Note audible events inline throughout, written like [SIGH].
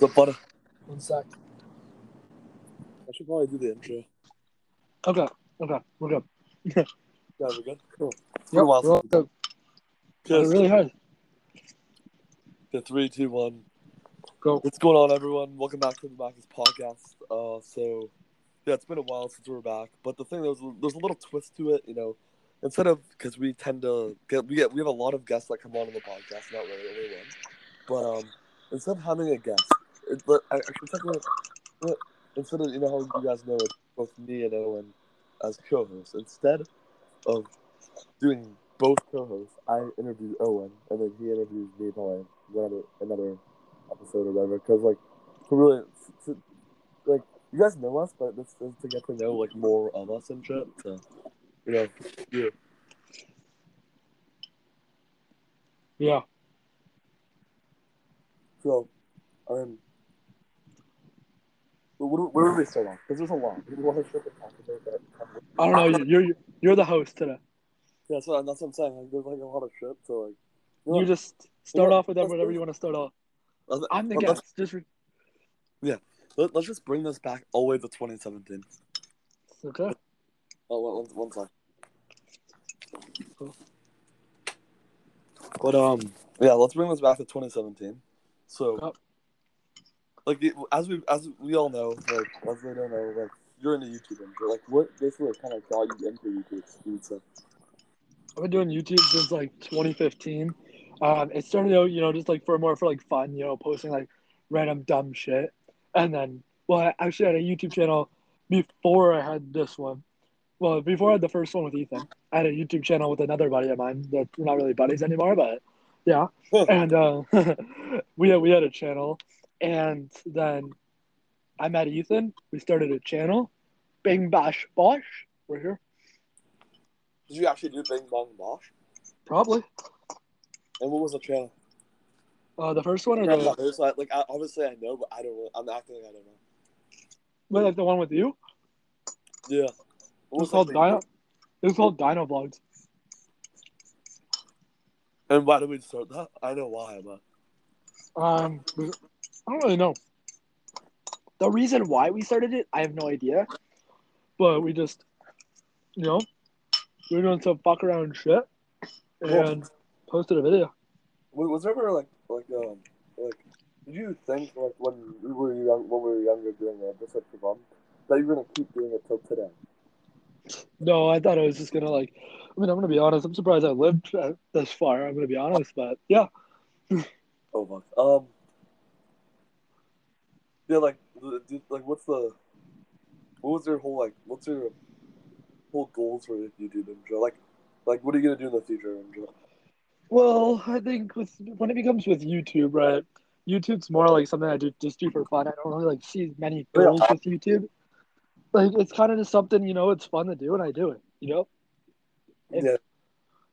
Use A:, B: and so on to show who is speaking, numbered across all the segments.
A: The butter.
B: One sec.
A: I should probably do the intro.
B: Okay. Okay. We're good.
A: Yeah, we're good. Cool. It's
B: Yep, we're all
A: since
B: good.
A: Cheers.
B: Really hard.
A: The three, two, one.
B: Go.
A: What's going on, everyone? Welcome back to the Backus podcast. Uh, so yeah, it's been a while since we're back, but the thing there's there's a little twist to it, you know. Instead of because we tend to get we get we have a lot of guests that come on in the podcast, not really only one, but um, instead of having a guest, it, but I, actually technically, uh, instead of you know how you guys know it's both me and Owen as co-hosts, instead of doing both co-hosts, I interview Owen and then he interviews me probably another another episode or whatever. Because like, really, to, like you guys know us, but this is to get to know like more of us and shit. To, you know, yeah.
B: Yeah.
A: So, um, where, do- where do we start off? Because there's a long. We want to talk about that.
B: I don't know. You're you're, you're the host today.
A: Yeah, so that's what I'm saying. Like, there's like a lot of shit. So like, you
B: You just start
A: Yeah,
B: off with
A: let's
B: whatever you want to start off. I'm the
A: let's-
B: guest. Just re-
A: Let, us just bring this back all the way to 2017.
B: okay.
A: Oh, one, one, one sec. But um, yeah, let's bring this back to 2017. So,
B: Yep.
A: Like, the- as we as we all know, like, as they don't know, like, you're into YouTube, and like, what basically kind of got you into YouTube? You would say.
B: I've been doing YouTube since like 2015. Um, it started out, you know, just like for more for like fun, you know, posting like random dumb shit. And then, well, I actually had a YouTube channel before I had this one. Well, before I had the first one with Ethan, I had a YouTube channel with another buddy of mine that we're not really buddies anymore, but yeah. And uh, [LAUGHS] we had we had a channel, and then I met Ethan. We started a channel, Bing Bash Bosh. We're here,
A: Did you actually do Bing Bong Bosh?
B: probably.
A: And what was the channel?
B: Uh, the first one or
A: Yeah,
B: the
A: there's like, like I, obviously I know, but I don't. really- I'm acting like I don't know.
B: Wait, like the one with you?
A: Yeah.
B: It
A: What
B: was called Dino. It was called Dino Vlogs.
A: And why did we start that? I know why, but
B: Um, I don't really know. The reason why we started it, I have no idea. But we just, you know, we were doing some fuck around shit and posted a video.
A: Was was there ever like like um like did you think like when we were young when we were younger doing it just like for fun that you were gonna keep doing it till today?
B: No, I thought I was just gonna like. I mean, I'm gonna be honest. I'm surprised I lived this far. I'm gonna be honest, but yeah.
A: Oh fuck. Um. Yeah, like like what's the what was your whole like what's your whole goals for YouTube and shit? Like like what are you gonna do in the future and?
B: Well, I think with when it becomes with YouTube, right? YouTube's more like something I do just do for fun. I don't really like see many goals with YouTube. Like it's kind of just something you know. It's fun to do, and I do it. You know. If-
A: Yeah.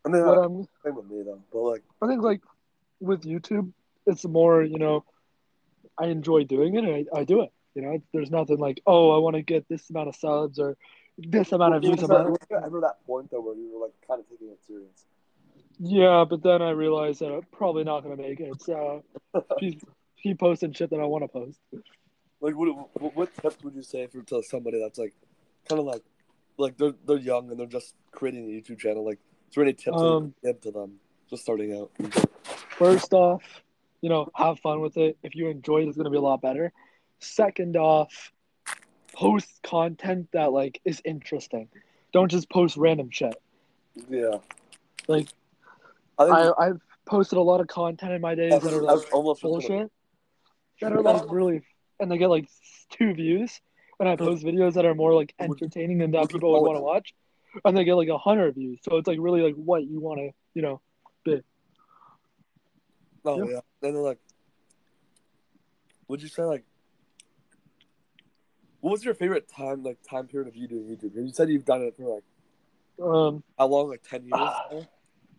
A: I mean,
B: But um,
A: same with me though. But like
B: I think like with YouTube, it's more you know. I enjoy doing it, and I, I do it. You know, there's nothing like oh, I want to get this amount of subs or this amount of views. Amount.
A: was ever that point though where you were like kind of taking it serious?
B: Yeah, but then I realized that I'm probably not gonna make it. So [LAUGHS] keep keep posting shit that I want to post.
A: Like, what, what what tips would you say for to somebody that's like, kind of like, like they're they're young and they're just creating a YouTube channel? Like, is there any tips
B: Um,
A: you give to them just starting out?
B: First off, you know, have fun with it. If you enjoy it, it's gonna be a lot better. Second off, post content that like is interesting. Don't just post random shit.
A: Yeah,
B: Like
A: I
B: I, I've posted a lot of content in my days that are like
A: almost
B: bullshit. That are like really and they get like two views. And I post videos that are more like entertaining and that people would want to watch. And they get like a hundred views. So it's like really like what you wanna, you know,
A: Oh
B: Yeah.
A: yeah. And then like, would you say like, what was your favorite time like time period of you doing YouTube? You said you've done it for like
B: um
A: how long? Like ten years. now?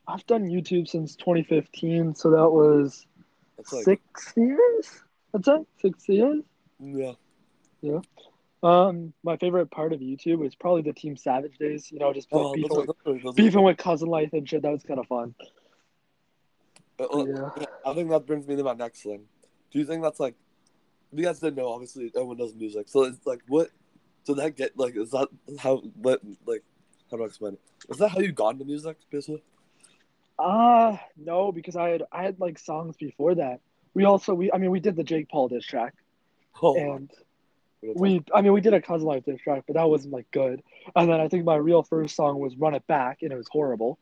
B: I've done YouTube since 2015, so that was
A: like
B: six years. That's it, six years.
A: yeah. Yeah.
B: Um, my favorite part of YouTube was probably the Team Savage days. You know, just
A: Oh,
B: beefing, with,
A: those are, those are-
B: beefing with Cousin Life and shit. That was kind of fun. Yeah.
A: I think that brings me to my next thing. Do you think that's like you guys didn't know, obviously everyone does music. So it's like, what? So that get like, is that how? What like? How do I explain it? Is that how you got into music, basically?
B: Uh no, because I had I had like songs before that. We also we I mean we did the Jake Paul diss track
A: Oh,
B: and we I mean we did a cousin life diss track, but that wasn't like good. And then I think my real first song was Run It Back and it was horrible.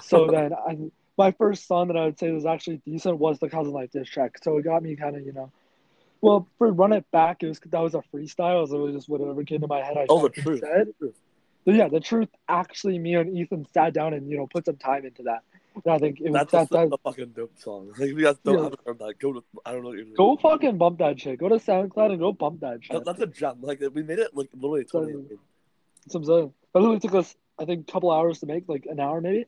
B: So [LAUGHS] then I my first song that I would say was actually decent was the cousin life diss track. So it got me kind of you know. Well, for Run It Back, it was that was a freestyle, so it was just whatever came to my head. I
A: Oh, the truth.
B: said. But yeah, the truth. Actually, me and Ethan sat down and you know put some time into that. And I think it was
A: That's
B: that,
A: a,
B: that
A: a fucking dope song. Like, you guys don't
B: Yeah.
A: haven't heard that, go to I don't know what you're doing.
B: Go fucking bump that shit. Go to SoundCloud and go bump that shit.
A: That, that's a gem. Like we made it like literally
B: So-
A: 2018.
B: That's what I'm saying. It literally took us, I think, a couple hours to make, like an hour maybe.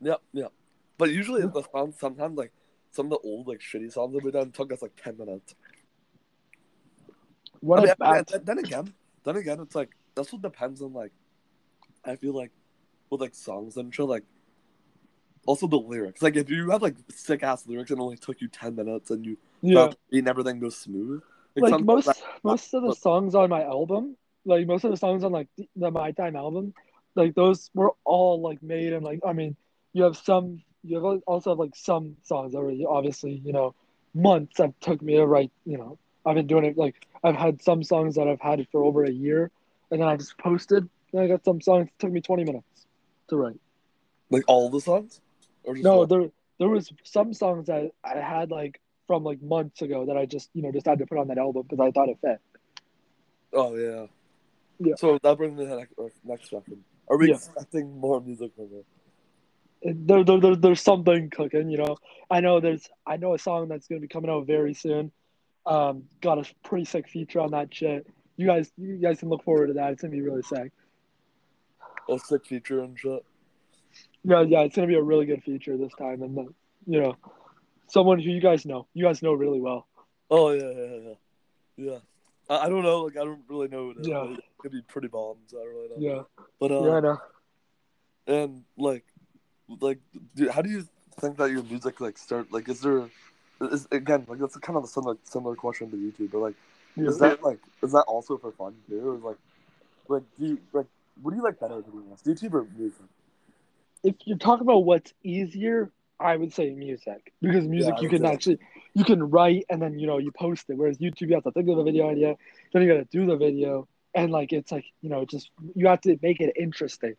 A: Yep, yep. But usually the songs sometimes like some of the old like shitty songs that we done took us like ten minutes.
B: Run
A: I mean,
B: back.
A: then- then again, then again, it's like that's what depends on like. I feel like with like songs and shit, like also the lyrics. Like if you have like sick ass lyrics and it only took you ten minutes and you
B: Yeah.
A: and everything goes smooth.
B: Like
A: some-
B: most
A: like,
B: most of the songs on my album, like most of the songs on like the, the My Time album, like those were all like made in like I mean, you have some you have also have like some songs that were obviously, you know, months that took me to write, you know. I've been doing it like I've had some songs that I've had for over a year and then I just posted and I got some songs that took me twenty minutes to write.
A: like all the songs, or just
B: No,
A: one?
B: there there was some songs that I had like from like months ago that I just you know decided to put on that album because I thought it fit.
A: Oh yeah.
B: Yeah.
A: So that brings me to the next, uh, next question. Are we
B: Yeah.
A: expecting more music from you?
B: There, there, there, there's something cooking, you know. I know there's I know a song that's gonna be coming out very soon. Um, got a pretty sick feature on that shit. You guys, you guys can look forward to that. It's gonna be really sick.
A: A sick feature and shit.
B: Yeah, yeah, it's gonna be a really good feature this time, and then, you know, someone who you guys know, you guys know really well.
A: Oh yeah, yeah, yeah, yeah. Yeah. I, I don't know. Like I don't really know. What it is,
B: Yeah.
A: It could be pretty bombs. I don't really know.
B: Yeah,
A: But uh,
B: yeah, I know.
A: and like, like, dude, how do you think that your music like start? Like, is there? Is again like that's kind of a similar similar question to YouTube, but like,
B: Yeah.
A: is that like is that also for fun too, or like, like do you like what do you like better honest, YouTube or music?
B: if you talk about what's easier, I would say music because music
A: I
B: you can actually you can write and then you know you post it. Whereas YouTube, you have to think of the video idea, then you got to do the video, and like it's like you know just you have to make it interesting.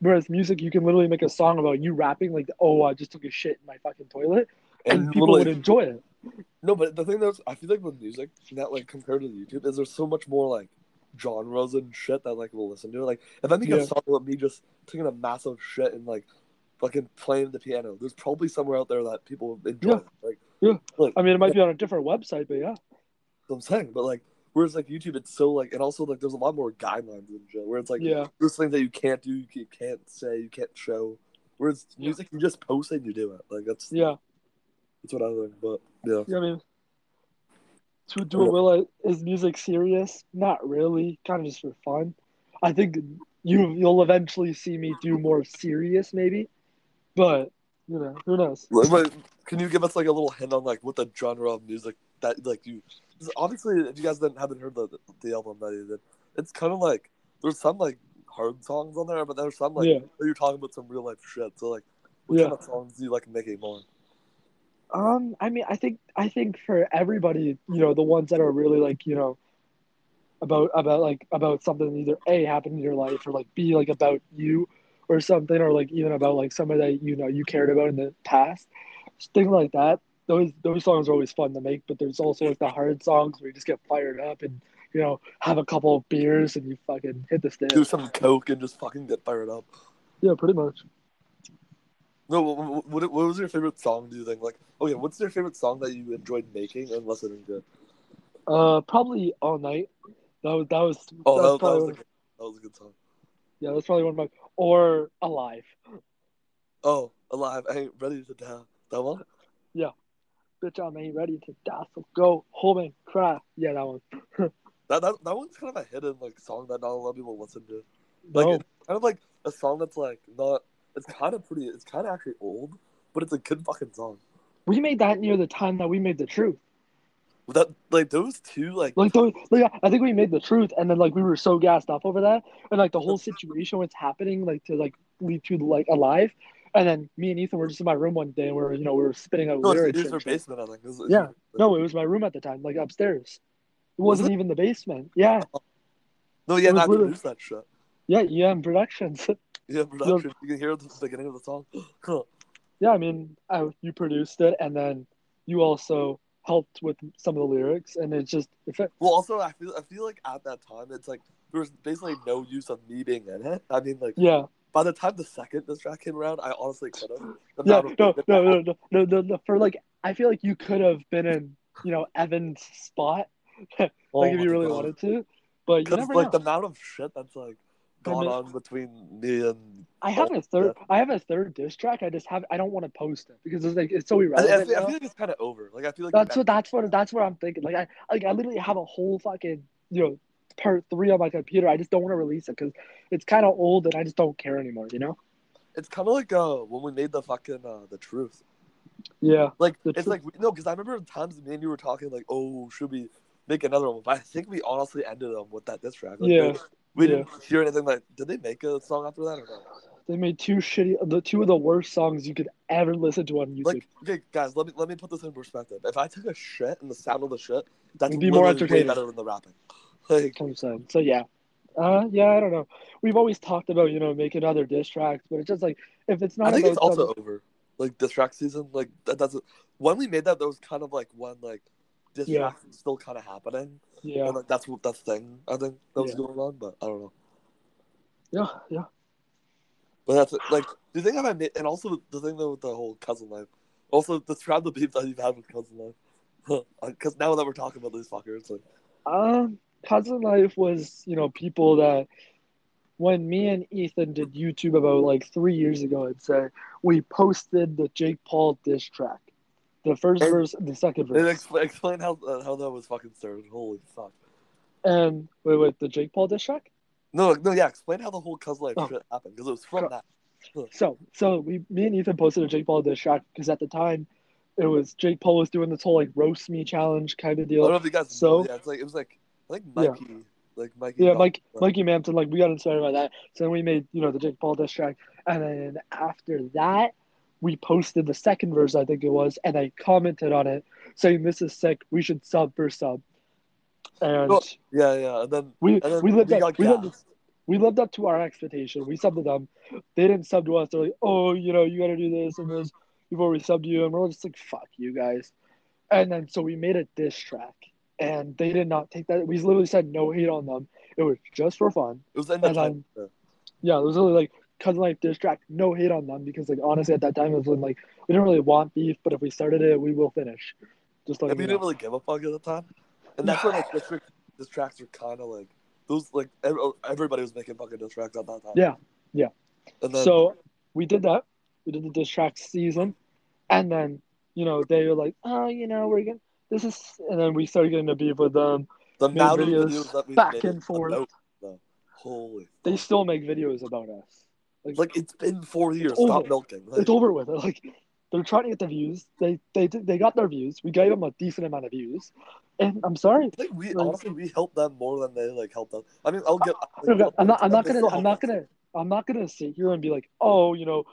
B: Whereas music, you can literally make a song about you rapping like, "Oh, I just took a shit in my fucking toilet," and, people would enjoy it.
A: No, but the thing is, I feel like with music, that like compared to YouTube, is there's so much more like genres and shit that like we'll listen to. Like if I make
B: Yeah.
A: a song about me just taking a massive shit and like fucking playing the piano, there's probably somewhere out there that people would enjoy.
B: Yeah.
A: it. Like
B: Yeah.
A: like
B: I mean, it might be on a different website, but yeah,
A: what I'm saying, but like whereas like YouTube, it's so like, and also like there's a lot more guidelines and shit. Where it's like
B: yeah,
A: there's things that you can't do, you can't say, you can't show. Whereas
B: Yeah.
A: music, you just post it and you do it. Like that's
B: yeah.
A: that's what I think. But yeah,
B: Yeah, I mean, to do it will is music serious? Not really. Kind of just for fun. I think you you'll eventually see me do more serious, maybe. But you know, who knows?
A: But can you give us like a little hint on like what the genre of music that like you? Obviously, if you guys didn't haven't heard the the album that you did, it's kind of like there's some like hard songs on there, but there's some like
B: Yeah.
A: you're talking about some real life shit. So like, what
B: Yeah.
A: kind of songs do you like making more?
B: Um, I mean, I think I think for everybody, you know, the ones that are really like, you know, about about like about something either a happened in your life or like b like about you or something or like even about like somebody that you know you cared about in the past, things like that. Those those songs are always fun to make, but there's also like the hard songs where you just get fired up and you know have a couple of beers and you fucking hit the
A: stand.
B: Do
A: some coke and just fucking get fired up.
B: Yeah, pretty much.
A: No, what, what, what was your favorite song? Do you think like okay? What's your favorite song that you enjoyed making and listening to?
B: Uh, probably all night. That was that was
A: Oh,
B: that
A: that,
B: was
A: that,
B: probably
A: was a
B: one-
A: good, that was a good song.
B: yeah that's probably one of my or alive.
A: Oh, alive, I ain't ready to die. That one.
B: Bitch, I'm ain't ready to die, so go home and cry. Yeah, that one. [LAUGHS]
A: That, that that one's kind of a hidden like song that not a lot of people listen to. Like
B: No,
A: it's kind of like a song that's like not. It's kind of pretty. It's kind of actually old, but it's a good fucking song.
B: we made that near the time that we made the truth.
A: That like those two like
B: Like those, like I think we made the truth, and then like we were so gassed up over that, and like the whole [LAUGHS] situation was happening, like to like lead to like alive, and then me and Ethan were just in my room one day, and we are you know we were spitting out
A: no,
B: lyrics. and
A: their
B: shit.
A: basement. I think. It's- it's-
B: Yeah. No, it was my room at the time, like upstairs. It
A: Was
B: wasn't even the basement. Yeah,
A: No, yeah, not
B: literally-
A: produce that shit.
B: yeah, EM Productions. [LAUGHS]
A: Yeah, production. You can hear the beginning of the song. [GASPS] Cool.
B: Yeah, I mean, I, you produced it, and then you also helped with some of the lyrics, and it's just it,
A: well, also, I feel I feel like at that time, it's like there was basically no use of me being in it. I mean, like
B: yeah,
A: by the time the second this track came around, I honestly could have.
B: Yeah,
A: amount
B: no, no, no, no, no, no, no, for like, I feel like you could have been in, you know, Evan's spot, [LAUGHS]
A: Oh
B: like if you really
A: God.
B: wanted to, but you
A: Because
B: never
A: like
B: know.
A: the amount of shit that's like
B: I
A: gone
B: mean-
A: on between me and
B: I have a third, I have a third diss track. I just have, I don't want to post it because it's like it's so
A: I, I,
B: irrelevant.
A: feel, I feel like it's kind of over. Like I feel like
B: That's what that's what that's what I'm thinking. Like I like I literally have a whole fucking you know part three on my computer. I just don't want to release it because it's kind of old and I just don't care anymore. You know?
A: it's kind of like uh when we made the fucking uh the truth.
B: Yeah.
A: Like it's
B: Truth.
A: like we- no, because I remember times me and you were talking like, oh, should we make another one? But I think we honestly ended them with that diss track. Like,
B: Yeah.
A: they- we
B: Yeah.
A: didn't hear anything like. Did they make a song after that or no?
B: They made two shitty, the two of the worst songs you could ever listen to on YouTube.
A: Like, okay, guys, let me let me put this in perspective. If I took a shit and the sound of the shit, that's
B: It'd be more entertaining.
A: better than the rapping. [LAUGHS] Like,
B: I'm. So yeah. Uh, yeah, I don't know. We've always talked about you know making other diss tracks, but it's just like if it's not
A: I think it's also over. Like diss track season, like that, that's when we made that. That was kind of like when like diss
B: Yeah.
A: tracks still kind of happening.
B: yeah,
A: And like that's what that thing I think that was
B: Yeah.
A: going on, but I don't know.
B: yeah, yeah.
A: But that's like the thing I made, and also the thing though with the whole cousin life. Also, describe the beef that you've had with cousin life. [LAUGHS] Because now that we're talking about these fuckers, like,
B: Um, cousin life was you know people that when me and Ethan did YouTube about like three years ago, I'd say we posted the Jake Paul diss track, the first
A: And-
B: verse, the second
A: and
B: verse,
A: explain, explain how uh, how that was fucking started. Holy fuck!
B: and wait, wait, the Jake Paul diss track.
A: No, no, yeah. Explain how the whole cousin life
B: Oh.
A: shit happened because it was from
B: Sure.
A: that.
B: So, so we, me and Ethan posted a Jake Paul diss track because at the time, it was Jake Paul was doing this whole like roast me challenge kind of deal.
A: I don't know if you guys
B: So-
A: know. Yeah, it's like it was like I think
B: Yeah.
A: Mikey, like Mikey.
B: Yeah, Mike, Mikey Mampton, like we got inspired by that. So then we made, you know, the Jake Paul diss track, and then after that, we posted the second verse, I think it was, and I commented on it saying, "This is sick. We should sub for sub." And
A: Oh, Yeah, yeah, and then
B: we
A: and then
B: we lived
A: we
B: up we lived,
A: gassed.
B: we lived up to our expectation. We subbed to them. They didn't sub to us. They're like, "Oh, you know, you got to do this and this before we subbed to you," and we're just like, "Fuck you guys." And then so we made a diss track, and they did not take that. We literally said no hate on them. It was just for fun.
A: It was in the time.
B: Yeah, it was really like cousin life diss track. No hate on them because like honestly at that time it was when like we didn't really want beef, but if we started it, we will finish. Just like
A: you didn't
B: know.
A: really give a fuck at the time, and that's when like district diss tracks were kind of like those like everybody was making fucking diss tracks at that time.
B: Yeah, yeah.
A: And then
B: so we did that. We did the diss track season, and then you know they were like, oh, you know, we're gonna this is, and then we started getting to beef with them.
A: the
B: made
A: amount of
B: videos
A: videos that we
B: back and forth.
A: holy.
B: They
A: fuck.
B: still make videos about us.
A: like it's been four years.
B: over.
A: Stop milking. Like,
B: It's over with. [LAUGHS] Like they're trying to get the views. They they they got their views. We gave them a decent amount of views, and I'm sorry.
A: I think we
B: Like-
A: honestly we helped them more than they like helped us. I mean, I'll get.
B: Okay, I'm not. I'm not gonna. I'm not gonna. I'm not gonna sit here and be like, oh, you know,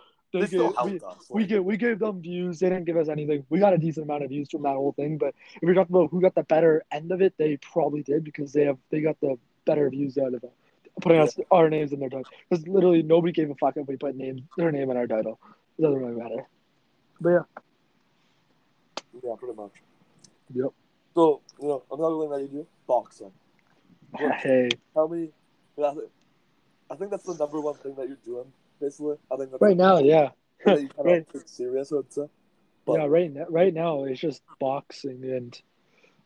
B: they, gave, we,
A: us.
B: we gave we gave them views. They didn't give us anything. We got a decent amount of views from that whole thing. But if you're talking about who got the better end of it, they probably did because they have they got the better views out of it. Putting us our names in their title because literally nobody gave a fuck if we put names their name in our title. It doesn't really matter. But yeah,
A: Yeah, pretty much.
B: Yep.
A: So you know, another thing that you do, boxing. What- [LAUGHS]
B: hey,
A: Tell me. I I think that's the number one thing that you're doing. Basically, I think
B: right now, yeah,
A: the thing that you kind
B: right.
A: of serious. I would say. But-
B: yeah, right now, right now it's just boxing and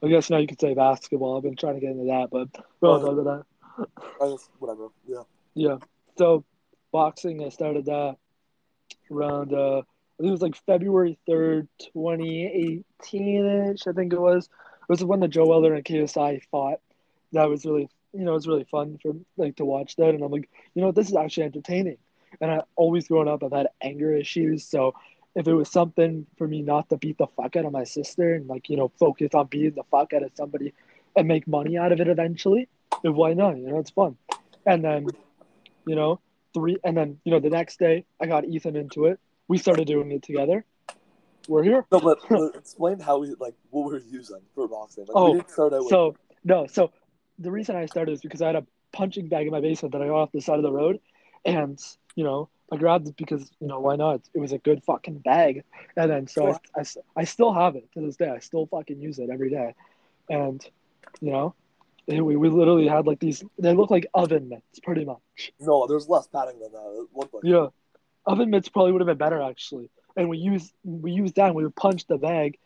B: I guess now you could say basketball. I've been trying to get into that, but we won't that.
A: I guess whatever. Yeah.
B: Yeah. So boxing, I started that around uh I think it was like February third, twenty eighteen ish, I think it was. It was when the Joe Weller and KSI fought. That was really you know, it was really fun for like to watch that and I'm like, you know, this is actually entertaining. And I always growing up I've had anger issues, so if it was something for me not to beat the fuck out of my sister and like you know focus on beating the fuck out of somebody and make money out of it eventually, then why not? You know, it's fun. And then, you know, three, and then you know the next day I got Ethan into it. We started doing it together. We're here.
A: No, but, [LAUGHS] but explain how we like what we were using for boxing. Like,
B: Oh,
A: we didn't start out with,
B: So no, so the reason I started is because I had a punching bag in my basement that I got off the side of the road, and you know I grabbed it because you know why not? It was a good fucking bag, and then so I, I, I still have it to this day. I still fucking use it every day, and you know we, we literally had like these. They look like oven mitts, pretty much.
A: no, there's less padding than that. It looked like
B: Yeah, oven mitts probably would have been better actually. And we used we used that and we would punch the bag,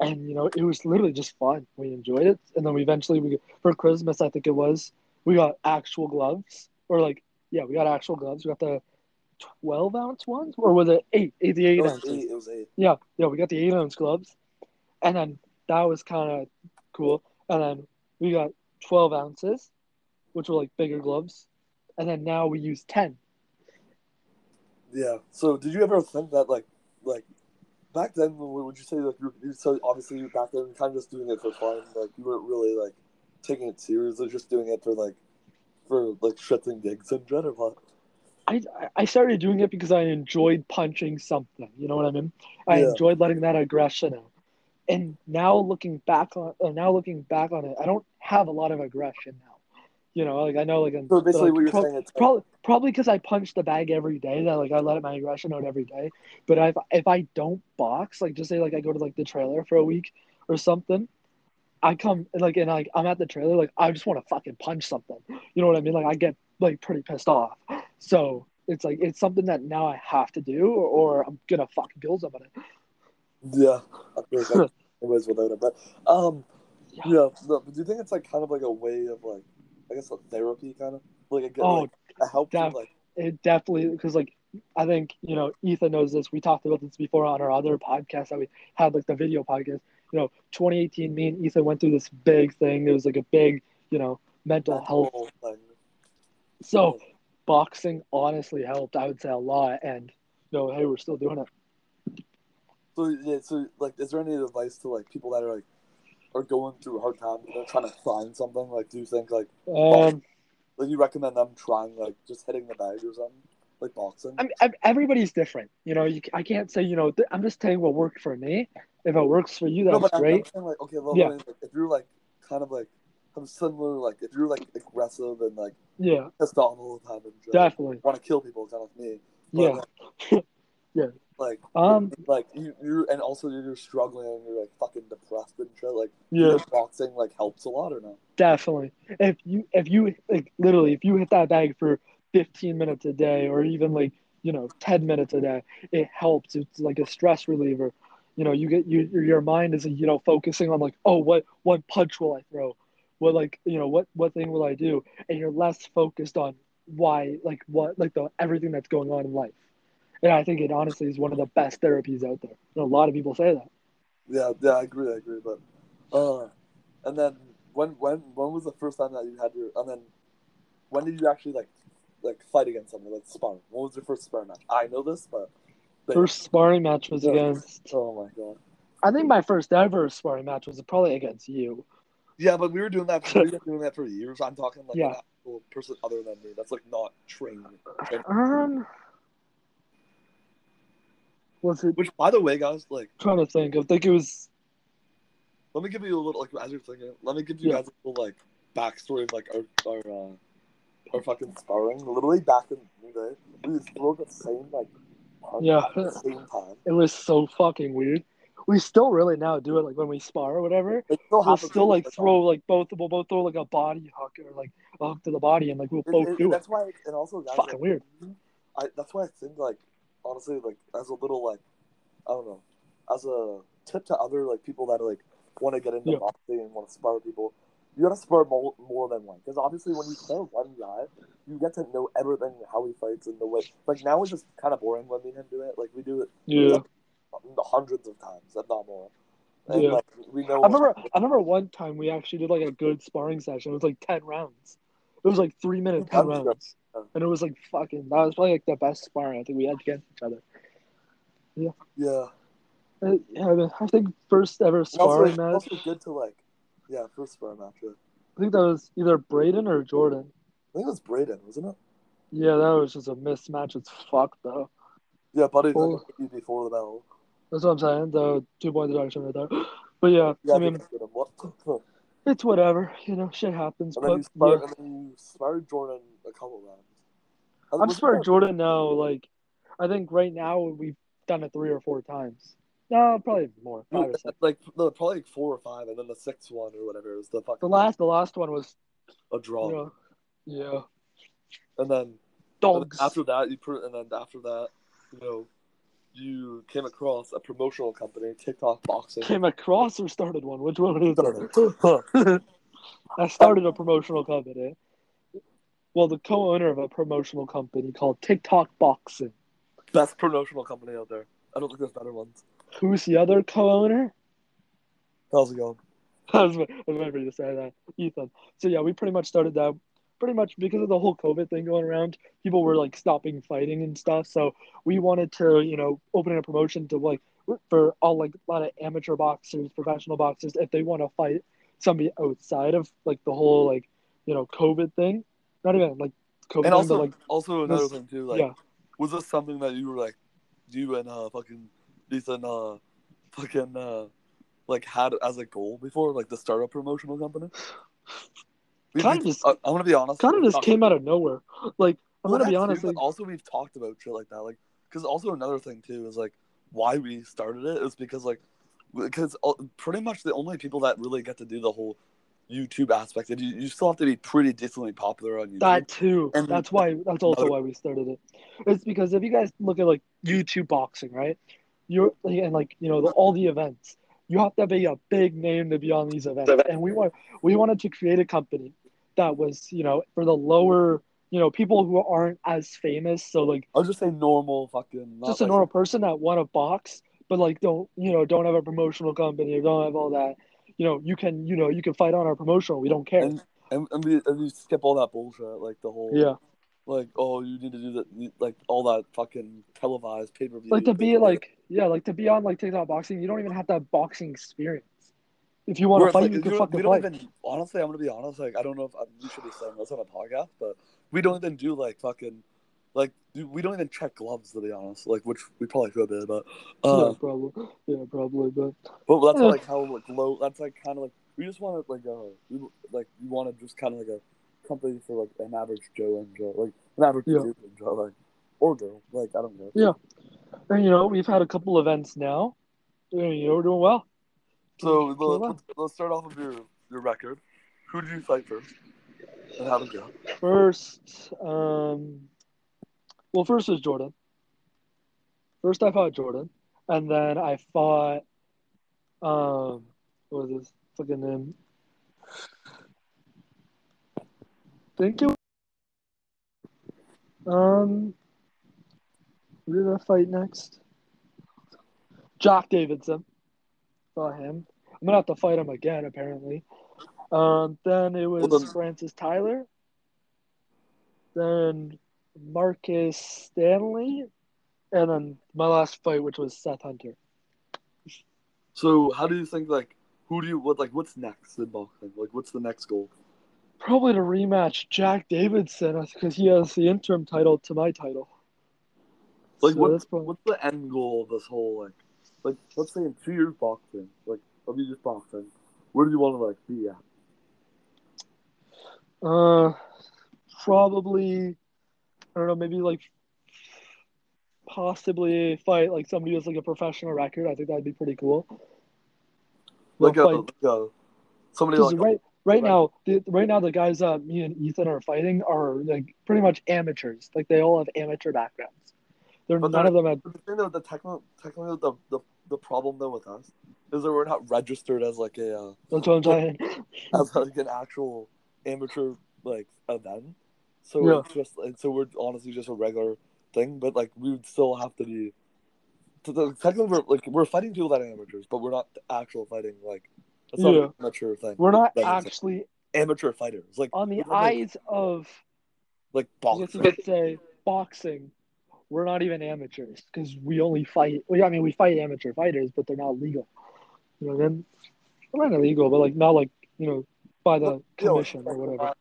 B: and you know it was literally just fun. We enjoyed it, and then we eventually we for Christmas I think it was we got actual gloves or like yeah we got actual gloves. We got the twelve ounce ones or was it eight? Eight the eight
A: it eight. It was eight.
B: Yeah, yeah, we got the eight ounce gloves, and then that was kind of cool. And then we got twelve ounces, which were like bigger gloves, and then now we use ten.
A: Yeah. So did you ever think that like like back then would you say like you were so obviously back then kind of just doing it for fun like you weren't really like taking it serious or just doing it for like for like shits and gigs and dread or what?
B: I I started doing it because I enjoyed punching something. You know what I mean? I
A: Yeah.
B: enjoyed letting that aggression out. And now looking back on uh, now looking back on it, I don't have a lot of aggression now. You know, like I know like I'm
A: So basically
B: like,
A: what you're
B: pro-
A: saying it's
B: probably probably because I punch the bag every day that like I let my aggression out every day. But if if I don't box, like just say like I go to like the trailer for a week or something, I come like and like I'm at the trailer like I just want to fucking punch something. You know what I mean? Like I get like pretty pissed off. So it's like it's something that now I have to do or, or I'm gonna fucking kill somebody.
A: yeah. I feel like I [LAUGHS] was without it. But um
B: Yeah.
A: yeah, do you think it's like kind of like a way of like I guess a therapy kind of like a good
B: Oh,
A: like, a help
B: def-
A: like
B: it definitely because like I think you know Ethan knows this. We talked about this before on our other podcast that we had like the video podcast. You know, 2018, me and Ethan went through this big thing. It was like a big you know mental health.
A: thing.
B: So boxing honestly helped. I would say a lot. And you know, hey, we're still doing it.
A: So yeah, so like, is there any advice to like people that are like are going through a hard time and they're trying to find something? Like, do you think like
B: Um,
A: like you recommend them trying like just hitting the bag or something like boxing?
B: I mean, everybody's different. You know, you, I can't say you know. Th- I'm just telling what worked for me. If it works for you, that's
A: no, but I'm- I'm
B: great.
A: saying, like, okay, well,
B: Yeah.
A: like, if you're like kind of like have similar like if you're like aggressive and like
B: Yeah,
A: pissed off all the time and just,
B: definitely.
A: want to kill people, kind of me. But,
B: Yeah.
A: like, [LAUGHS] like
B: Um.
A: like you you and also you're struggling and you're like fucking depressed and shit. Like,
B: Yeah.
A: you boxing like helps a lot or no?
B: Definitely. If you if you like literally if you hit that bag for 15 minutes a day or even like you know 10 minutes a day, it helps. It's like a stress reliever. You know, you get you your mind is you know focusing on like oh what what punch will I throw, what like you know what what thing will I do, and you're less focused on why like what like the everything that's going on in life. And I think it honestly is one of the best therapies out there. Know, a lot of people say that.
A: Yeah, yeah, I agree, I agree. But uh, and then when when when was the first time that you had your and then when did you actually like like fight against somebody like spar? What was your first spar match? I know this, but,
B: First sparring match was
A: Yeah.
B: against.
A: Oh my god.
B: I think my first ever sparring match was probably against you.
A: Yeah, but we were doing that. For, we were [LAUGHS] doing that for years. I'm talking like
B: Yeah.
A: an actual person other than me. That's like not trained. trained.
B: Um, was it?
A: Which, by the way, guys, like
B: Trying to think. I think it was.
A: let me give you a little like as you're thinking. Let me give you
B: Yeah.
A: guys a little like backstory of like our our uh, our fucking sparring. Literally back in the day, we would throw the same like
B: Yeah.
A: same time.
B: It was so fucking weird. We still really now do it like when we spar or whatever.
A: It still
B: We'll still like throw like both. We'll both throw like a body hook or like a hook to the body and like we'll both
A: it-
B: do it.
A: That's why, and also guys,
B: fucking
A: like,
B: weird.
A: I that's why I think like honestly like as a little like I don't know as a tip to other like people that like want to get into
B: Yeah.
A: boxing and want to spar people, you gotta spar more, more than one because obviously when you spar one guy, you get to know everything how he fights and the way. Like now it's just kind of boring when me and him do it. Like we do it
B: Yeah.
A: hundreds of times, if not more. And
B: Yeah.
A: like we know.
B: I remember. I remember one time we actually did like a good sparring session. It was like ten rounds. It was like three minutes, ten
A: Yeah.
B: rounds, and it was like fucking. That was probably like the best sparring I think we had against each other.
A: Yeah.
B: Uh, yeah, I mean, I think first ever
A: And also,
B: sparring
A: it's
B: match.
A: also good to like, yeah, first sparring match. Yeah.
B: I think that was either Braden or Jordan.
A: I think it was Braden, wasn't it?
B: Yeah, that was just a mismatch. It's fucked though.
A: Yeah, buddy,
B: Oh.
A: before the bell.
B: That's what I'm saying. The two point deduction right there. [GASPS] But yeah,
A: Yeah,
B: I mean.
A: What? [LAUGHS]
B: it's whatever. You know, shit happens.
A: And then you
B: But yeah,
A: and then you Jordan a couple rounds.
B: I'm sparring Jordan now. Like, I think right now we've done it three or four times. No, probably more. Five or six.
A: Like no, probably like four or five, and then the sixth one or whatever It was the fucking
B: The last, the last one was,
A: a draw.
B: know, yeah,
A: And then and
B: dogs.
A: then after that, you put, and then after that, you know, you came across a promotional company, TikTok Boxing.
B: Came across or started one. Which one is
A: I
B: it? [LAUGHS] I started a promotional company. Well, the co-owner of a promotional company called TikTok Boxing.
A: Best promotional company out there. I don't think there's better ones.
B: Who's the other co-owner?
A: How's it going?
B: I was, I was waiting for you to say that, Ethan. So yeah, we pretty much started that. Pretty much because of the whole COVID thing going around, people were like stopping fighting and stuff. So we wanted to, you know, open a promotion to like for all like a lot of amateur boxers, professional boxers, if they want to fight somebody outside of like the whole like, you know, COVID thing. Not even like COVID,
A: And
B: thing,
A: also,
B: but like
A: also another
B: this-
A: thing too. Like,
B: yeah.
A: was this something that you were like, you and uh fucking Ethan uh fucking uh like had as a goal before, like the startup promotional company? We-
B: Kind of just-
A: I, want to be honest.
B: kind of just came out of nowhere. Like I'm
A: Well,
B: gonna be honest, like,
A: also we've talked about shit like that, like because also another thing too is like why we started it is because like because pretty much the only people that really get to do the whole YouTube aspect, you, you still have to be pretty decently popular on YouTube.
B: That too.
A: And
B: that's why. That's also why we started it. It's because if you guys look at like YouTube boxing, right? You're and like you know the, all the events. You have to be a big name to be on these events, and we want we wanted to create a company that was you know for the lower you know people who aren't as famous. So like
A: I'll just say normal fucking.
B: Just a
A: like-
B: normal person that want a box, but like don't you know don't have a promotional company or don't have all that. You know you can you know you can fight on our promotional. We don't care.
A: And and, and, we, and we skip all that bullshit, like the whole
B: yeah.
A: Like oh you need to do that, like all that fucking televised pay per view.
B: like to be like yeah, like to be on like TikTok boxing, you don't even have to have boxing experience. If you want to fight, you can fucking
A: we don't
B: fight.
A: even honestly. I'm gonna be honest. Like I don't know if I, we should be saying this on a podcast, but we don't even do like fucking like we don't even check gloves to be honest. Like which we probably should be, but uh,
B: yeah, probably. Yeah, probably. But
A: but that's like how like low. That's like kind of like we just want to like uh we, like you want to just kind of like a company for like an average Joe and Joe, like an average
B: Yeah.
A: dude and Joe, like or girl. Like I don't know.
B: Yeah. and you know we've had a couple events now. and, You know we're doing well.
A: So
B: Doing
A: let's,
B: well.
A: let's start off with your your record. Who did you fight first? And how did it go?
B: First, um, well, first was Jordan. First, I fought Jordan, and then I fought, um, what was his fucking name? Think it. Um, who did I fight next? Jock Davidson. Saw him. I'm gonna have to fight him again, apparently. Um, then it was
A: Well,
B: Francis Tyler. Then Marcus Stanley, and then my last fight, which was Seth Hunter.
A: So how do you think like who do you what like what's next in boxing? Like what's the next goal?
B: Probably to rematch Jack Davidson because he has the interim title to my title.
A: Like
B: So
A: what's
B: probably-
A: what's the end goal of this whole like like let's say in two years boxing, like of you just boxing, where do you want to like be at?
B: Uh, probably, I don't know, maybe like possibly fight like somebody who's like a professional record. I think that'd be pretty cool.
A: Like a, like a somebody like
B: right, right
A: right.
B: now, the, right now the guys uh, me and Ethan are fighting are like pretty much amateurs. Like they all have amateur backgrounds. They're
A: But
B: none of them have.
A: the thing though, the technical technically the, the the problem though with us is that we're not registered as like a uh,
B: That's what I'm saying. [LAUGHS]
A: as like an actual amateur like event. So
B: Yeah.
A: it's just and so we're honestly just a regular thing, but like we would still have to be. To the, technically, we're like we're fighting people that are amateurs, but we're not actual fighting. Like it's not
B: Yeah.
A: an amateur thing.
B: We're not actually
A: amateur fighters. Like
B: on the
A: we're like,
B: eyes of
A: like
B: I guess you
A: boxing.
B: say boxing. we're not even amateurs because we only fight. Well, I mean, we fight amateur fighters, but they're not legal. You know, then we're not illegal, but like not like you know by the
A: You know,
B: commission or whatever.
A: not-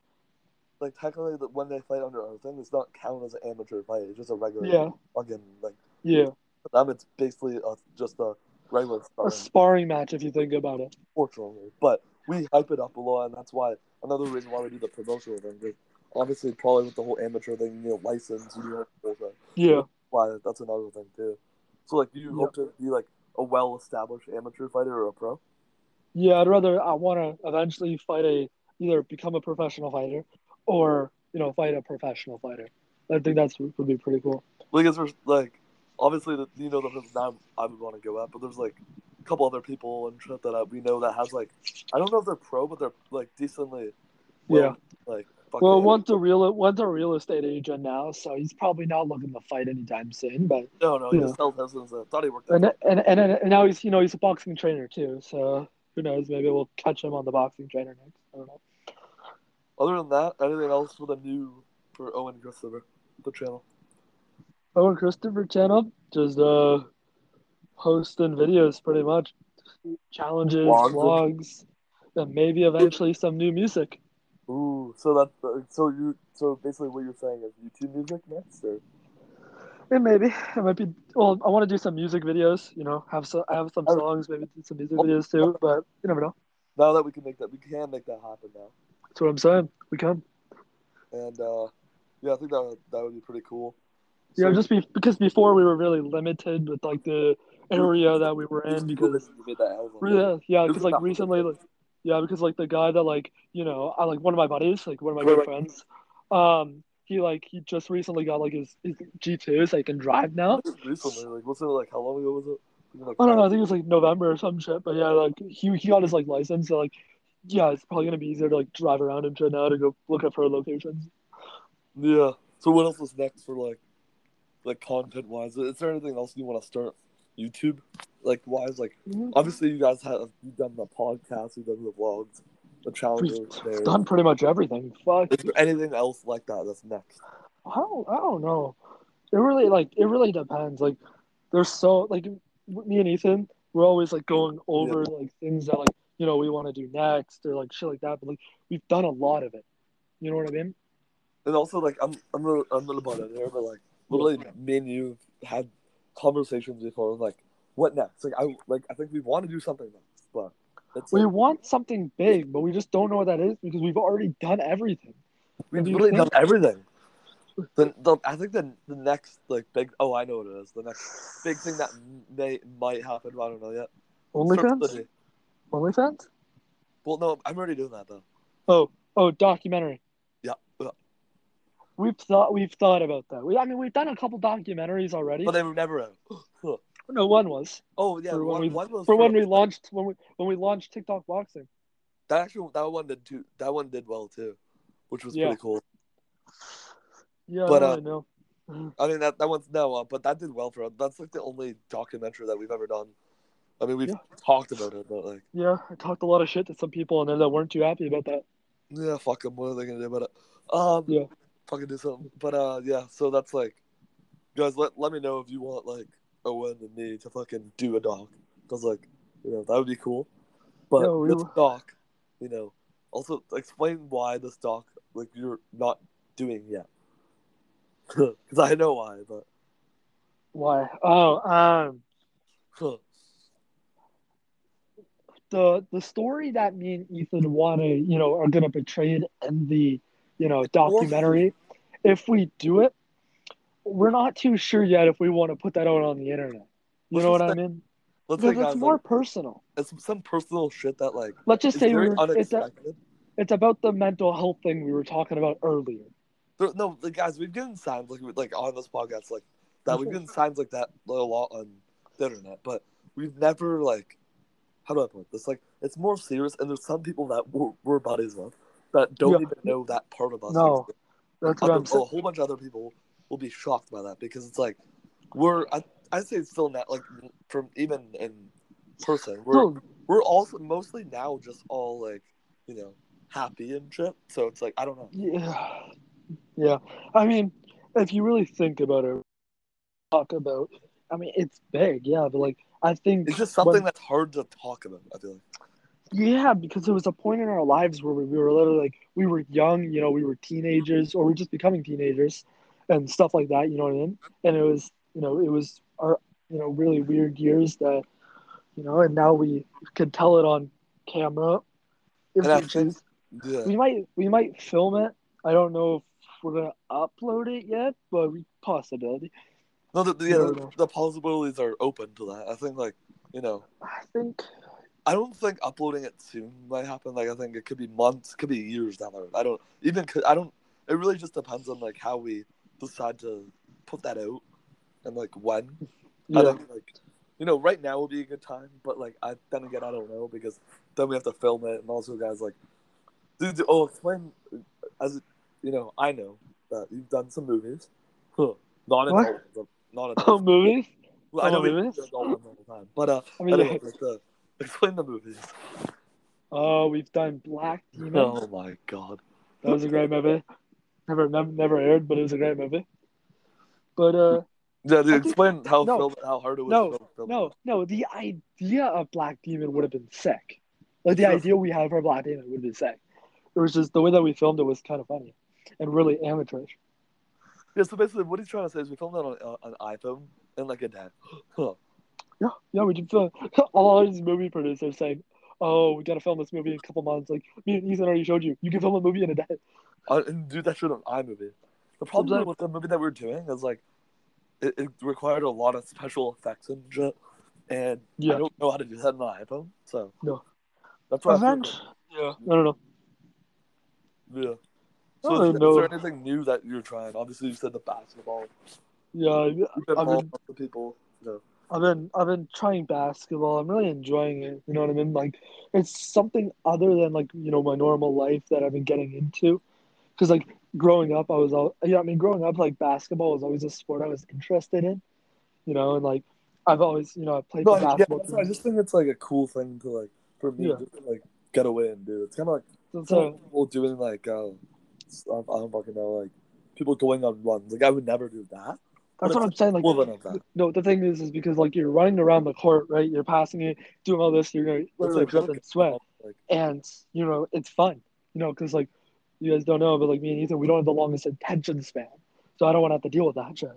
A: Like technically, that when they fight under our thing, it's not counted as an amateur fight. It's just a regular
B: Yeah,
A: fucking like.
B: yeah,
A: For them, it's basically a, just a regular
B: a
A: sparring,
B: sparring match if you think about it.
A: fortunately. But we hype it up a lot, and that's why another reason why we do the promotional thing. Obviously, probably with the whole amateur thing, you know, license, you know, bullshit.
B: Yeah,
A: why that's another thing too. So like, do you
B: Yeah.
A: hope to be like a well-established amateur fighter or a pro?
B: yeah. I'd rather I want to eventually fight a either become a professional fighter or you know fight a professional fighter. I think that's would be pretty cool.
A: Because there's like, obviously, the, you know the that I would want to go at, but there's like a couple other people and shit that I, we know that has like, I don't know if they're pro, but they're like decently, well, like.
B: Well, one's a real one's a real estate agent now, so he's probably not looking to fight anytime soon. But
A: no, no, he
B: yeah.
A: just tells us and said, thought he worked.
B: and and, and and now he's you know he's a boxing trainer too, so who knows? Maybe we'll catch him on the boxing trainer next. I don't know.
A: Other than that, anything else for the new for Owen Christopher, the channel?
B: Oh, and Christopher channel just uh posting videos pretty much, challenges,
A: Vlogs.
B: vlogs, and maybe eventually some new music.
A: Ooh, so that so you so basically what you're saying is YouTube music next, or
B: And maybe it might be. Well, I want to do some music videos. You know, have some I have some songs, maybe do some music videos too. But you never know.
A: now that we can make that, we can make that happen now.
B: That's what I'm saying. We can.
A: and uh, yeah, I think that would, that would be pretty cool.
B: Yeah, just be because before we were really limited with like the area that we were in because
A: you made that album.
B: yeah, yeah, because like recently, like yeah, because like the guy that like you know, I like one of my buddies, like one of my good friends, um, he like he just recently got like his, his G two, so he can drive now.
A: recently, like what's it like? How long ago was it? Like,
B: I don't know, I think it was like November or some shit, but yeah, like he he got his like license, so like yeah, it's probably gonna be easier to like drive around and shit now to go look up for locations.
A: Yeah. So what else is next for like, like content wise? Is there anything else you want to start YouTube, like wise? Like mm-hmm. obviously you guys have you've done the podcast, you've done the vlogs, the challenges.
B: We've done pretty much everything. Fuck.
A: Is there anything else like that that's next?
B: I don't, I don't know. It really like it really depends. Like there's so like me and Ethan, we're always like going over like things that like you know we want to do next or like shit like that. But like we've done a lot of it. You know what I mean?
A: And also, like, I'm I'm a, I'm not about it here, but like, literally, me and you had conversations before, like, what next? Like, I like, I think we want to do something next, but it's
B: We
A: like,
B: want something big, but we just don't know what that is because we've already done everything.
A: we've
B: do
A: literally done everything. The, the I think the the next like big oh I know what it is the next big thing that may might happen I don't know yet.
B: OnlyFans? OnlyFans?
A: Well, no, I'm already doing that though.
B: Oh, oh, documentary. We've thought we've thought about that. We, I mean, we've done a couple documentaries already.
A: but they were never out. [GASPS]
B: No, one was
A: oh yeah,
B: For when we-
A: one was
B: for when we launched when we when we launched TikTok boxing.
A: that actually that one did too. That one did well too, which was
B: Yeah.
A: pretty cool.
B: Yeah,
A: But,
B: I
A: uh,
B: know. [LAUGHS]
A: I mean that that one's no, uh, but that did well for us. That's like the only documentary that we've ever done. I mean, we've
B: Yeah.
A: talked about it, but like,
B: Yeah, I talked a lot of shit to some people and there that weren't too happy about that.
A: yeah, fuck them. What are they gonna do about it? Um,
B: Yeah.
A: Fucking do something. But uh, yeah. So that's like, guys, let let me know if you want like Owen and me to fucking do a doc, cause like, you know, that would be cool. But
B: Yeah, we
A: this doc, you know, also explain why this doc like you're not doing yet. [LAUGHS] Cause I know why, but
B: Why? Oh, um, the the story that me and Ethan want to, you know, are gonna portray it in the, you know, documentary. If we do it, we're not too sure yet if we want to put that out on the internet. You
A: Let's
B: know what I mean?
A: let's
B: Because it's more
A: like,
B: personal.
A: it's some personal shit that like
B: Let's just say we're, it's a, it's about the mental health thing we were talking about earlier.
A: There, no, like, guys, we've given signs like like on this podcast like that. We've given signs like that a lot on the internet, but we've never like how do I put this? Like it's more serious, and there's some people that we're, we're buddies with that don't
B: Yeah.
A: even know that part of us.
B: No. That's what I'm saying.
A: a whole bunch of other people will be shocked by that because it's like we're I I say it's still not like from even in person we're
B: No,
A: we're also mostly now just all like you know happy and shit. So it's like I don't know.
B: Yeah, yeah. I mean, if you really think about it, talk about. I mean, it's big, yeah, but like I think
A: It's just something
B: when-
A: that's hard to talk about. I feel like.
B: Yeah, because there was a point in our lives where we, we were literally like we were young, you know, we were teenagers or we are just becoming teenagers and stuff like that, you know what I mean? And it was, you know, it was our, you know, really weird years that, you know, and now we could tell it on camera. If we
A: Yeah.
B: We might we might film it. I don't know if we're gonna upload it yet, but we possibility.
A: No, the, the, yeah, the, the possibilities are open to that. I think, like, you know,
B: I think
A: I don't think uploading it soon might happen. Like, I think it could be months, could be years down the road. I don't even. I don't. It really just depends on like how we decide to put that out and like when.
B: Yeah.
A: I don't like, you know, right now would be a good time, but like, I then again, I don't know because then we have to film it, and also guys like, dude, dude, oh, explain as you know, I know that you've done some movies, huh? Not adult, not
B: Oh,
A: adult.
B: movies?
A: Well, I know
B: Oh, movies?
A: do adult ones all the time, but uh,
B: I mean,
A: anyway, like, uh, explain the movies.
B: Oh, we've done Black Demon.
A: Oh my god.
B: That was a great movie. Never, never, never aired, but it was a great movie. But uh,
A: Yeah, dude,
B: I think-
A: explain how
B: no.
A: film, how hard it was.
B: No,
A: to film, film
B: no, no. The idea of Black Demon would have been sick. Like the idea we had for Black Demon would have been sick. It was just the way that we filmed it was kind of funny and really amateurish.
A: Yeah, so basically, what he's trying to say is we filmed it on uh, an iPhone and like a day. [GASPS] Huh.
B: Yeah, yeah. We did film [LAUGHS] all these movie producers saying, "Oh, we got to film this movie in a couple months." Like me and Ethan already showed you, you can film a movie in a day.
A: Uh, and do that shit on iMovie. The problem
B: Sometimes-
A: with the movie that we are doing is like, it, it required a lot of special effects and shit, and
B: Yeah.
A: I don't know how to do that on an iPhone. So
B: No.
A: that's why. I
B: Event- Yeah, I don't know.
A: yeah.
B: I
A: So
B: don't
A: is, is there anything new that you're trying? Obviously, you said the basketball.
B: Yeah,
A: You've
B: I've
A: following
B: been,
A: up with people. You know.
B: I've been, I've been trying basketball. I'm really enjoying it. You know what I mean? Like, it's something other than like you know my normal life that I've been getting into. Because like growing up, I was all yeah. I mean, growing up, like basketball was always a sport I was interested in. You know, and like I've always, you know, I played
A: No, I- yeah,
B: basketball.
A: I just think it's like a cool thing to like for me
B: Yeah.
A: to like get away and do. It's kind of like
B: team.
A: it's like
B: So,
A: people doing like uh. I don't fucking know, like people going on runs. Like I would never do that.
B: That's what I'm saying. Like,
A: equivalent of that.
B: no, the thing is, is because like you're running around the court, right? You're passing it, doing all this. You're gonna literally
A: like
B: drip and sweat.
A: Like,
B: and you know it's fun you know because like you guys don't know but like me and ethan we don't have the longest attention span so i don't want to have to deal with that shit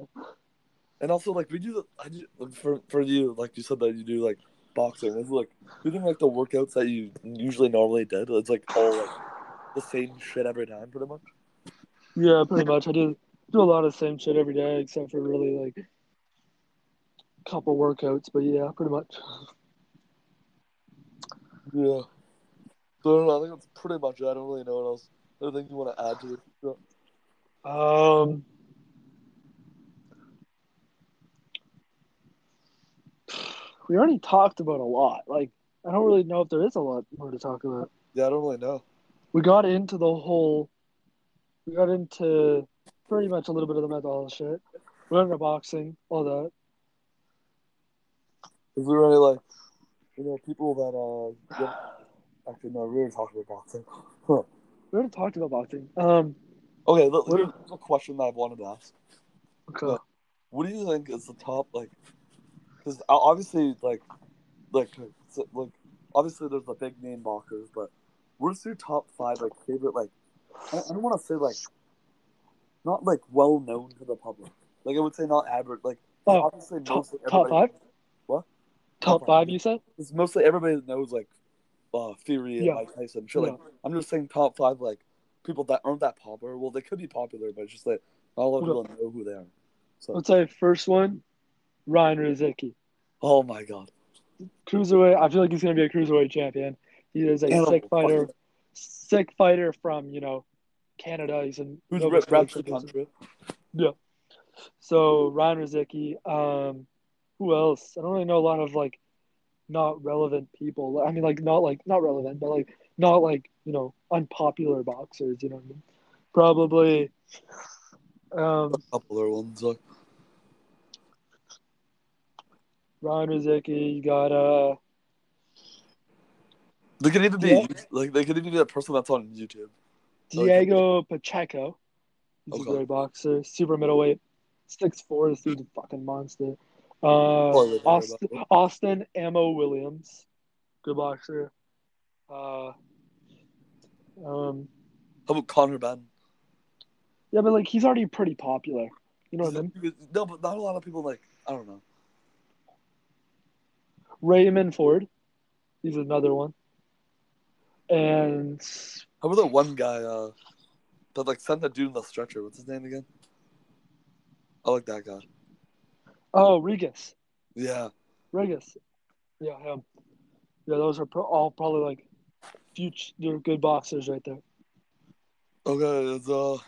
A: and also like we do. The, I do for for you, like you said that you do like boxing. It's like you think like the workouts that you usually normally did. It's like all like the same shit every time, pretty much.
B: yeah pretty much i do do a lot of the same shit every day except for really like a couple workouts but yeah pretty much
A: Yeah. So I. I think that's pretty much it. I don't really know what else. Anything you want to add to it?
B: um we already talked about a lot like i don't really know if there is a lot more to talk about
A: Yeah, I don't really know.
B: we got into the whole we got into pretty much a little bit of the mental health shit we got into boxing all that
A: Is there any like, you know, people that uh, get, actually no, we were talking about boxing. Huh.
B: we already talked about boxing um
A: Okay, look,
B: What-
A: here's a question that I wanted to ask.
B: okay.
A: Yeah. What do you think is the top like? Because obviously, like, like, like, obviously there's the big name boxers, but what's your top five like favorite like? I, I don't want to say like, not like well known to the public. Like I would say not average. Like
B: Oh,
A: obviously
B: top-
A: mostly
B: top five?
A: What?
B: top
A: Top
B: five
A: five.
B: you said
A: It's mostly everybody knows like uh, Fury and
B: Yeah.
A: Mike Tyson. Shit, like I'm just saying top five like people that aren't that popular. Well, they could be popular, but it's just that not a lot of people know who they are. So,
B: let's say first one ryan Rozicki.
A: oh my god,
B: cruiserweight i feel like he's going to be a cruiserweight champion he is a
A: Animal
B: sick fighter sick fighter from you know canada he's in
A: who's
B: Nova
A: rep- reps
B: Scotia.
A: the country? Yeah.
B: So Ryan Rozicki. Um, who else? I don't really know a lot of like not relevant people. I mean, like not like not relevant, but like not like you know unpopular boxers. You know what I mean? Probably. Um,
A: Popular ones. Like,
B: Ryan Rozicki. You got uh.
A: they could even be
B: Yeah.
A: like they could even be a person that's on YouTube.
B: Diego Pacheco. He's
A: Okay.
B: a great boxer, super middleweight. six four. This dude's a fucking monster. Uh,
A: Probably wouldn't hear
B: Austin, Austin Ammo Williams, good boxer. Uh, um,
A: How about Conor Benn?
B: yeah, but like he's already pretty popular. You know what I mean?
A: No, but not a lot of people like. I don't know.
B: Raymond Ford, he's another one. And
A: How about that one guy uh, that like sent that dude in the stretcher? What's his name again? I like that guy.
B: oh, Regas,
A: Yeah.
B: Regas, yeah, him. Yeah, those are pro- all probably like future good boxers right there.
A: Okay. It's, uh.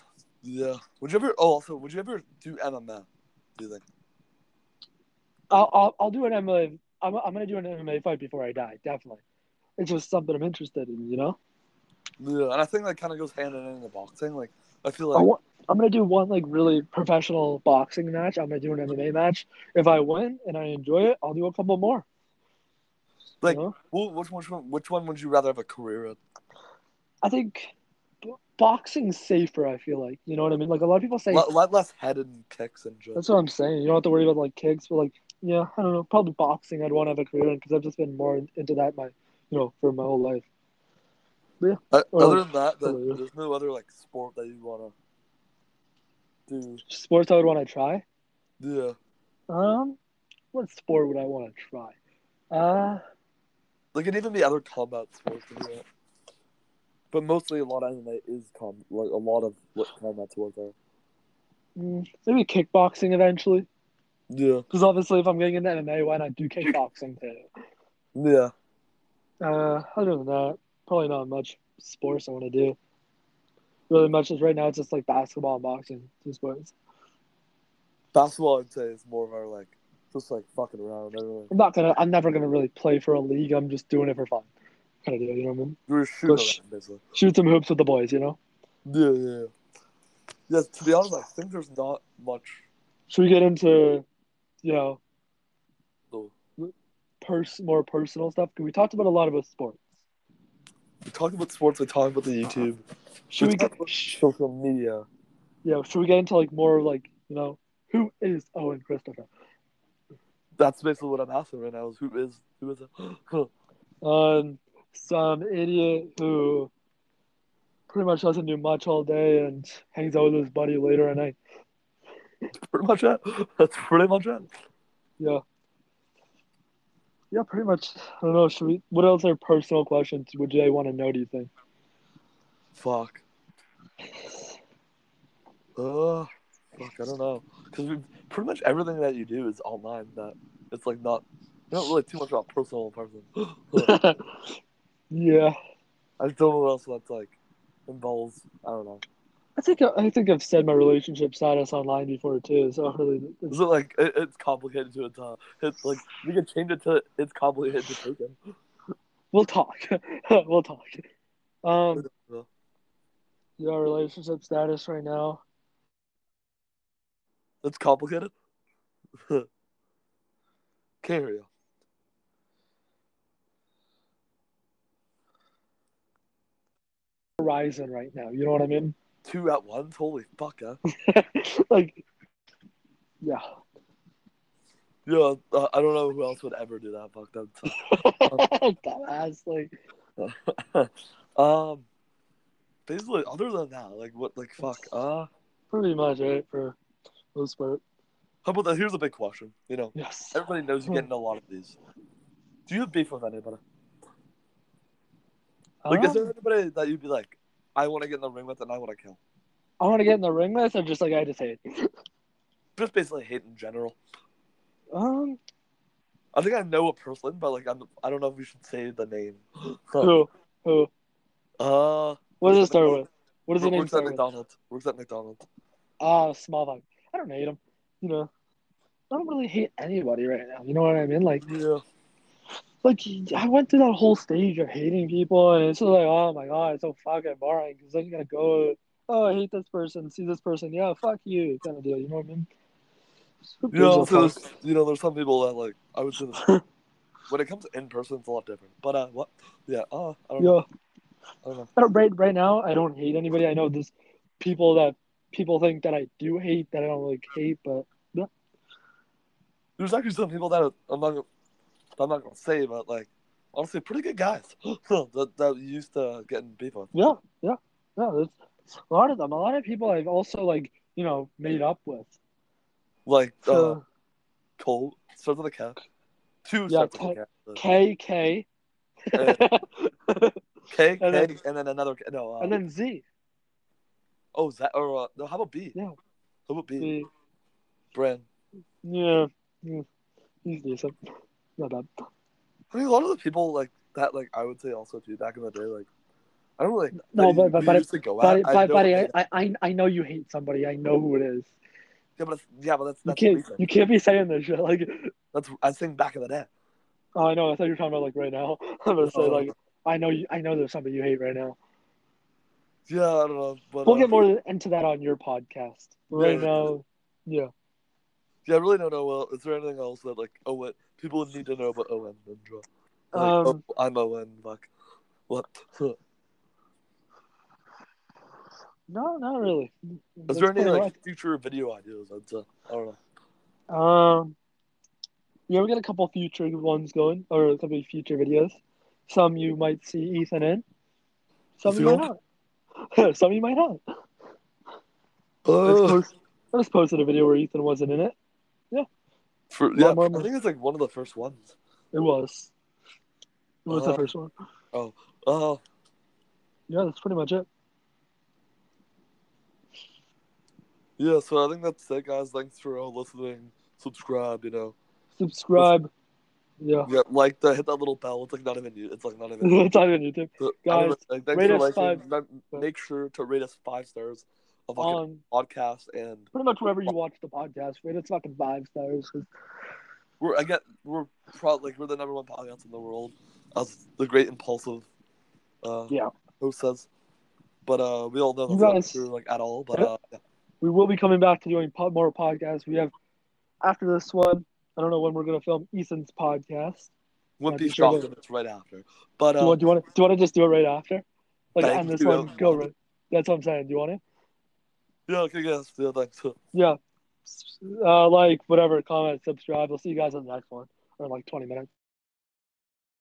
A: Yeah. Would you ever? Oh, also, would you ever do MMA? Do you think?
B: I'll I'll, I'll do an MMA. I'm I'm gonna do an MMA fight before I die. Definitely. It's just something I'm interested in. You know.
A: Yeah, and I think that kind of goes hand in hand in the boxing. Like, I feel
B: I
A: like
B: want, I'm gonna do one like really professional boxing match. I'm gonna do an MMA match. If I win and I enjoy it, I'll do a couple more. you
A: Like-
B: know?
A: well, which which one which one would you rather have a career in?
B: I think boxing's safer. I feel like you know what I mean. Like a lot of people say,
A: Lot, lot less head and kicks and shit.
B: that's what I'm saying. You don't have to worry about like kicks, but like yeah, I don't know. Probably boxing. I'd want to have a career in because I've just been more into that my you know for my whole life.
A: Uh, other than that,
B: career.
A: there's no other like sport that you wanna do.
B: Sports I would want to try.
A: Yeah,
B: Um, what sport would I want to try? Uh,
A: like it even be other combat sports. to. But mostly, a lot of MMA is com like a lot of what combat sports are.
B: mm, maybe kickboxing eventually.
A: Yeah,
B: Because obviously, if I'm getting into MMA, why not do kickboxing too?
A: yeah.
B: Uh, other than that, probably not much sports I want to do. Really much as right now, it's just like basketball and boxing, two sports.
A: Basketball, I'd say, is more of our like just like fucking around. Everything.
B: I'm not gonna, I'm never gonna really play for a league. I'm just doing it for fun, kind of deal. You know what I mean?
A: We were shooting
B: Push.
A: around, basically.
B: Shoot some hoops with the boys. You know?
A: Yeah, yeah. yeah. To be honest, I think there's not much.
B: Should we get into, you know,
A: though.
B: pers- more personal stuff? Because we talked about a lot about sports.
A: We talked about sports. We talked about the YouTube.
B: Should we
A: talked
B: get?
A: social media?
B: yeah. Should we get into like more like you know who is Owen Christopher?
A: That's basically what I'm asking right now. Is who is who is it? [GASPS]
B: Um, some idiot who pretty much doesn't do much all day and hangs out with his buddy later at night.
A: pretty much it. [LAUGHS] That's pretty much it.
B: Yeah. Yeah, pretty much. I don't know. Should we? What else are personal questions would they want to know? Do you think?
A: Fuck. Uh, fuck. I don't know. Because pretty much everything that you do is online. That it's like not. Not really too much about personal person. [GASPS] [LAUGHS]
B: yeah,
A: I don't know what else that's like involves. I don't know.
B: I think I think I've said my relationship status online before too. So really,
A: Is it like it, it's complicated to it? Uh, it's like we can change it to it's complicated to take him.
B: we'll talk. [LAUGHS] we'll talk. Um, your relationship status right now.
A: It's complicated. [LAUGHS] Carry on.
B: Horizon right now. You know what I mean?
A: Two at once. Holy fuck, yeah. [LAUGHS]
B: like, yeah.
A: Yeah, uh, I don't know who else would ever do that. Fuck that. [LAUGHS] [LAUGHS]
B: Dumbass. Like,
A: um, basically, other than that, like what, like fuck. Uh,
B: pretty much right for most part.
A: how about that? Here's a big question. You know,
B: Yes.
A: everybody knows you get into a lot of these. Do you have beef with anybody? Like, is
B: Um,
A: there anybody that you'd be like, I want to get in the ring with and I want to kill?
B: I want to get in the ring with, or just like I just hate.
A: Just basically hate in general.
B: Um,
A: I think I know a person, but like I'm, I don't know if we should say the name. [GASPS]
B: who, who?
A: Uh,
B: What does it start with? What does the name
A: works at? McDonald's. Works at McDonald's.
B: Ah, small bug. I don't hate him. You know, I don't really hate anybody right now. You know what I mean? Like,
A: Yeah.
B: Like I went through that whole stage of hating people, and it's just like, oh my god, it's so fucking boring. Because then you gotta go, oh, I hate this person, see this person, yeah, fuck you, kind of deal. You know what I mean?
A: You know, so there's, you know, there's some people that like I would say this, [LAUGHS] when it comes to in person, it's a lot different. But uh, what? Yeah. Uh, I don't know.
B: Yeah.
A: I don't know.
B: I don't, right, right now, I don't hate anybody. I know there's people that people think that I do hate that I don't like hate, but
A: There's actually some people that I'm not, I'm not gonna say, but like honestly, pretty good guys [GASPS] that that used to getting beef with.
B: yeah, yeah, yeah. There's a lot of them. A lot of people I've also like you know made up with.
A: Like uh,
B: So
A: Cole starts with a K. Two
B: Yeah,
A: starts with a K.
B: K K,
A: Uh, K, K, [LAUGHS]
B: And [LAUGHS] then-
A: and then another No, uh,
B: and then Z.
A: oh, that or uh, no? How about B?
B: Yeah.
A: How about B?
B: Z.
A: Brand.
B: Yeah, yeah. he's decent. Not bad.
A: I mean, a lot of the people like that, like I would say also too back in the day, like I don't really.
B: No, but-
A: you-
B: but- but-
A: used to go
B: Buddy.
A: I
B: I, I, I know you hate somebody. I know who it is.
A: yeah, but that's, yeah, but that's
B: You
A: that's
B: can't,
A: recent.
B: you can't be saying this shit. Like,
A: That's I was saying back in the day.
B: oh, I know. I thought you were talking about like right now. [LAUGHS] I'm gonna say
A: Oh.
B: like, I know you. I know there's somebody you hate right now.
A: Yeah, I don't know, but
B: We'll
A: uh,
B: get more into that on your podcast. Right
A: Yeah.
B: now, yeah.
A: Yeah, I really don't know. Well, is there anything else that like Owen people need to know about Owen Ninja? Like,
B: Um,
A: oh, I'm Owen. Fuck. What? [LAUGHS]
B: No, not really.
A: Is
B: That's
A: there any like future video ideas? I'd say. I don't know.
B: Um, yeah, we got a couple future ones going, or a couple future videos. Some you might see Ethan in. Some you might not. [LAUGHS] Some you might not. I just,
A: Uh,
B: post, I just posted a video where Ethan wasn't in it.
A: For, yeah,
B: more,
A: I think it's like one of the first ones.
B: It was. It was the
A: Uh,
B: first one. Oh.
A: Uh,
B: Yeah, that's pretty much it.
A: yeah. So I think that's it, guys. Thanks for uh, listening. Subscribe. You know.
B: Subscribe. Yeah.
A: Yeah, like the hit that little bell. It's like not even you. It's like not even. [LAUGHS]
B: it's on YouTube.
A: So,
B: Guys,
A: I don't like, thanks
B: rate
A: for
B: us
A: liking.
B: five-
A: Make sure to rate us five stars of fucking
B: On
A: podcast and
B: pretty much wherever you watch the podcast, rate it's fucking five stars.
A: we're I get we're probably like we're the number one podcast in the world, as the great Impaulsive uh
B: Yeah.
A: host says. But uh we all know that's not true like at all. But uh yeah.
B: we will be coming back to doing po- more podcasts. We have after this one. I don't know when we're gonna film Ethan's podcast. I'd be
A: Piece
B: sure to-
A: and it's right after. But
B: Do you
A: uh
B: want? Do you want? Do you want to just do it right after? Like on this one, go right. That's what I'm saying. Do you want it?
A: Yeah, okay, yes, yeah, thanks.
B: Yeah. Uh, like whatever. Comment, subscribe. We'll see you guys on the next one or in like 20 minutes.